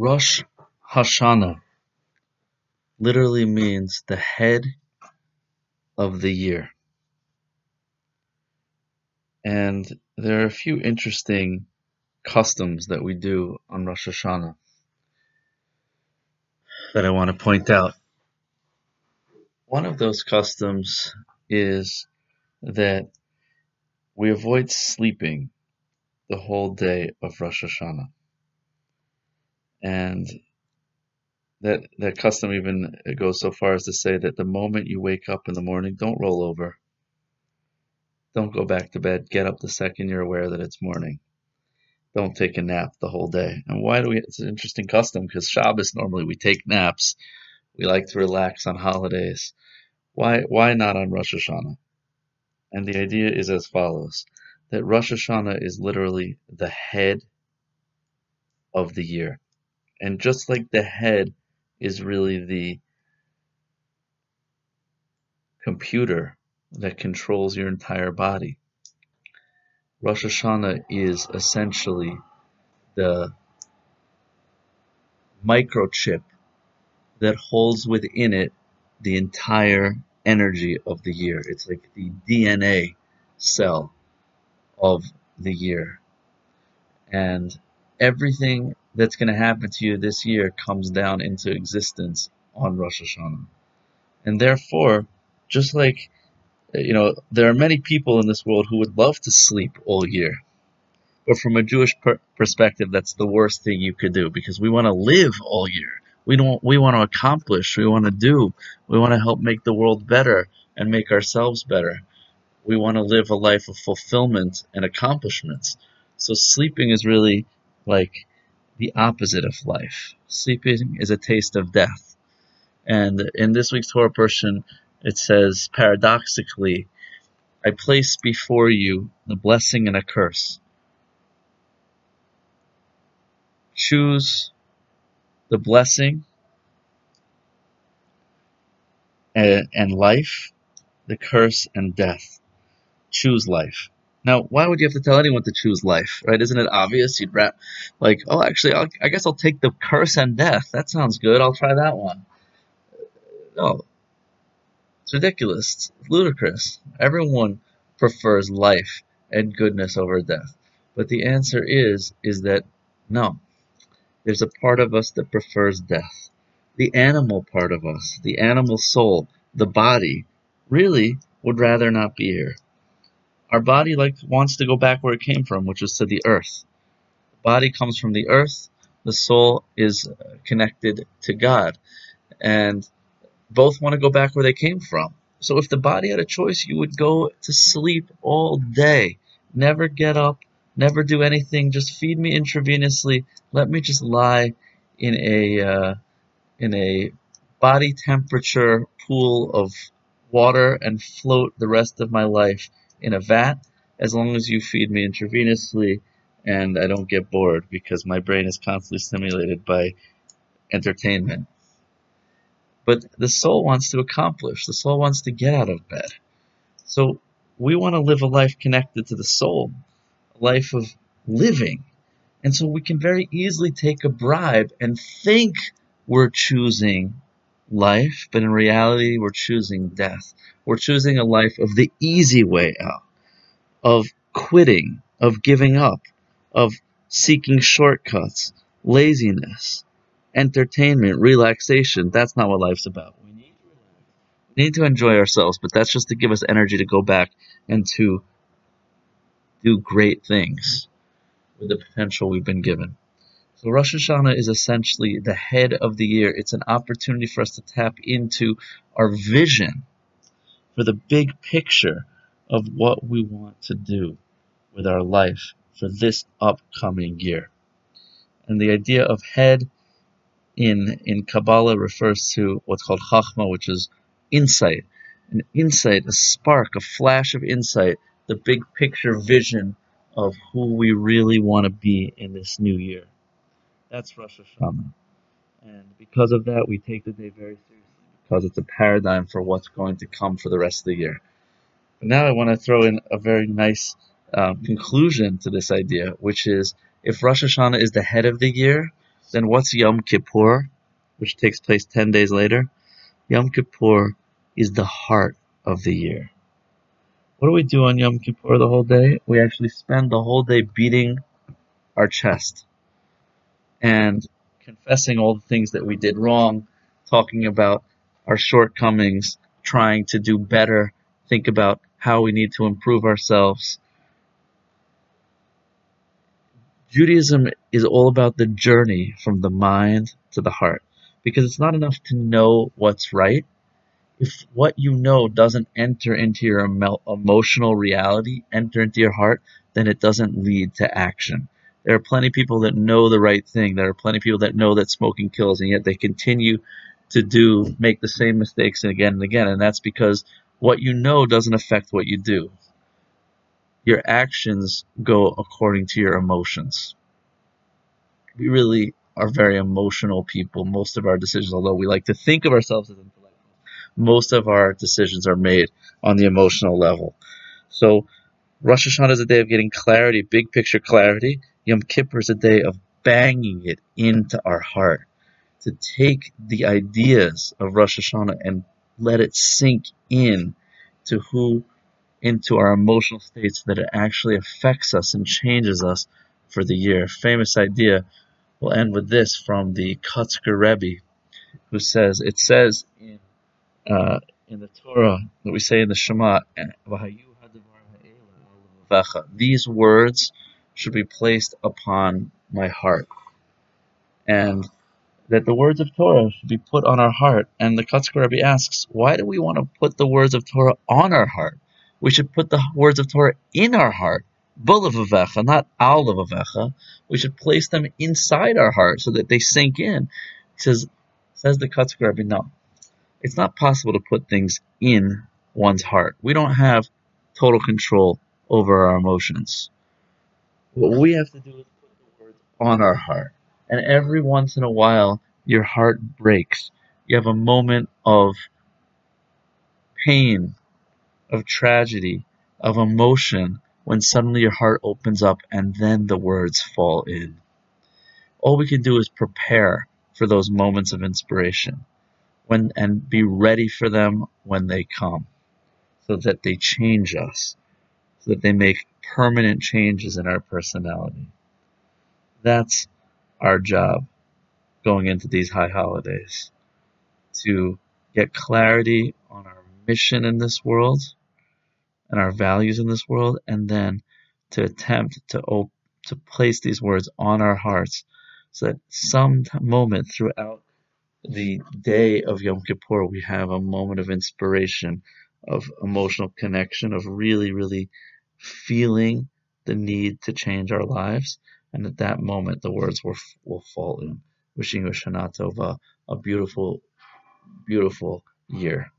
Rosh Hashanah literally means the head of the year. And there are a few interesting customs that we do on Rosh Hashanah that I want to point out. One of those customs is that we avoid sleeping the whole day of Rosh Hashanah. And that that custom even goes so far as to say that the moment you wake up in the morning, don't roll over. Don't go back to bed. Get up the second you're aware that it's morning. Don't take a nap the whole day. And why do we? It's an interesting custom because Shabbos normally we take naps. We like to relax on holidays. Why? Why not on Rosh Hashanah? And the idea is as follows: that Rosh Hashanah is literally the head of the year, and just like the head is really the computer that controls your entire body. Rosh Hashanah is essentially the microchip that holds within it the entire energy of the year. It's like the DNA cell of the year. And everything that's going to happen to you this year comes down into existence on Rosh Hashanah. And therefore, just like, you know, there are many people in this world who would love to sleep all year. But from a Jewish per- perspective, that's the worst thing you could do because we want to live all year. We don't, we want to accomplish, we want to do, we want to help make the world better and make ourselves better. We want to live a life of fulfillment and accomplishments. So sleeping is really like the opposite of life. Sleeping is a taste of death. And in this week's Torah portion, it says paradoxically, I place before you the blessing and a curse. Choose the blessing and, and life, the curse and death. Choose life. Now, why would you have to tell anyone to choose life, right? Isn't it obvious? You'd wrap, like, oh, actually, I'll, I guess I'll take the curse and death. That sounds good. I'll try that one. No, it's ridiculous. It's ludicrous. Everyone prefers life and goodness over death. But the answer is, is that no. There's a part of us that prefers death. The animal part of us, the animal soul, the body, really would rather not be here. Our body like wants to go back where it came from, which is to the earth. The body comes from the earth. The soul is connected to God, and both want to go back where they came from. So if the body had a choice, you would go to sleep all day, never get up, never do anything. Just feed me intravenously. Let me just lie in a uh, in a body temperature pool of water and float the rest of my life in a vat as long as you feed me intravenously and I don't get bored because my brain is constantly stimulated by entertainment. But the soul wants to accomplish, the soul wants to get out of bed. So we want to live a life connected to the soul, a life of living. And so we can very easily take a bribe and think we're choosing life, but in reality, we're choosing death. We're choosing a life of the easy way out, of quitting, of giving up, of seeking shortcuts, laziness, entertainment, relaxation. That's not what life's about. We need, to enjoy ourselves, but that's just to give us energy to go back and to do great things with the potential we've been given. So Rosh Hashanah is essentially the head of the year. It's an opportunity for us to tap into our vision for the big picture of what we want to do with our life for this upcoming year. And the idea of head in in Kabbalah refers to what's called Chachma, which is insight. An insight, a spark, a flash of insight, the big picture vision of who we really want to be in this new year. That's Rosh Hashanah. And because of that, we take the day very seriously because it's a paradigm for what's going to come for the rest of the year. But now I want to throw in a very nice um, conclusion to this idea, which is if Rosh Hashanah is the head of the year, then what's Yom Kippur, which takes place 10 days later? Yom Kippur is the heart of the year. What do we do on Yom Kippur the whole day? We actually spend the whole day beating our chest and confessing all the things that we did wrong, talking about our shortcomings, trying to do better, think about how we need to improve ourselves. Judaism is all about the journey from the mind to the heart because it's not enough to know what's right. If what you know doesn't enter into your emotional reality, enter into your heart, then it doesn't lead to action. There are plenty of people that know the right thing. There are plenty of people that know that smoking kills, and yet they continue to do make the same mistakes again and again. And that's because what you know doesn't affect what you do. Your actions go according to your emotions. We really are very emotional people. Most of our decisions, although we like to think of ourselves as intellectuals, most of our decisions are made on the emotional level. So Rosh Hashanah is a day of getting clarity, big picture clarity, Yom Kippur is a day of banging it into our heart, to take the ideas of Rosh Hashanah and let it sink in to who, into our emotional states that it actually affects us and changes us for the year. Famous idea. We'll end with this from the Kotzker Rebbe, who says, it says in, uh, in the Torah that we say in the Shema, these words should be placed upon my heart. And that the words of Torah should be put on our heart. And the Kotzker Rebbe asks, why do we want to put the words of Torah on our heart? We should put the words of Torah in our heart. Bulavavecha, not alavavecha. We should place them inside our heart so that they sink in. He says, says the Kotzker Rebbe, no. It's not possible to put things in one's heart. We don't have total control over our emotions. What we have to do is put the words on our heart. And every once in a while, your heart breaks. You have a moment of pain, of tragedy, of emotion, when suddenly your heart opens up and then the words fall in. All we can do is prepare for those moments of inspiration when and be ready for them when they come so that they change us that they make permanent changes in our personality. That's our job going into these high holidays to get clarity on our mission in this world and our values in this world, and then to attempt to op- to place these words on our hearts so that some moment throughout the day of Yom Kippur we have a moment of inspiration, of emotional connection, of really, really feeling the need to change our lives. And at that moment, the words will, will fall in. Wishing you a Shana Tova, a beautiful, beautiful year.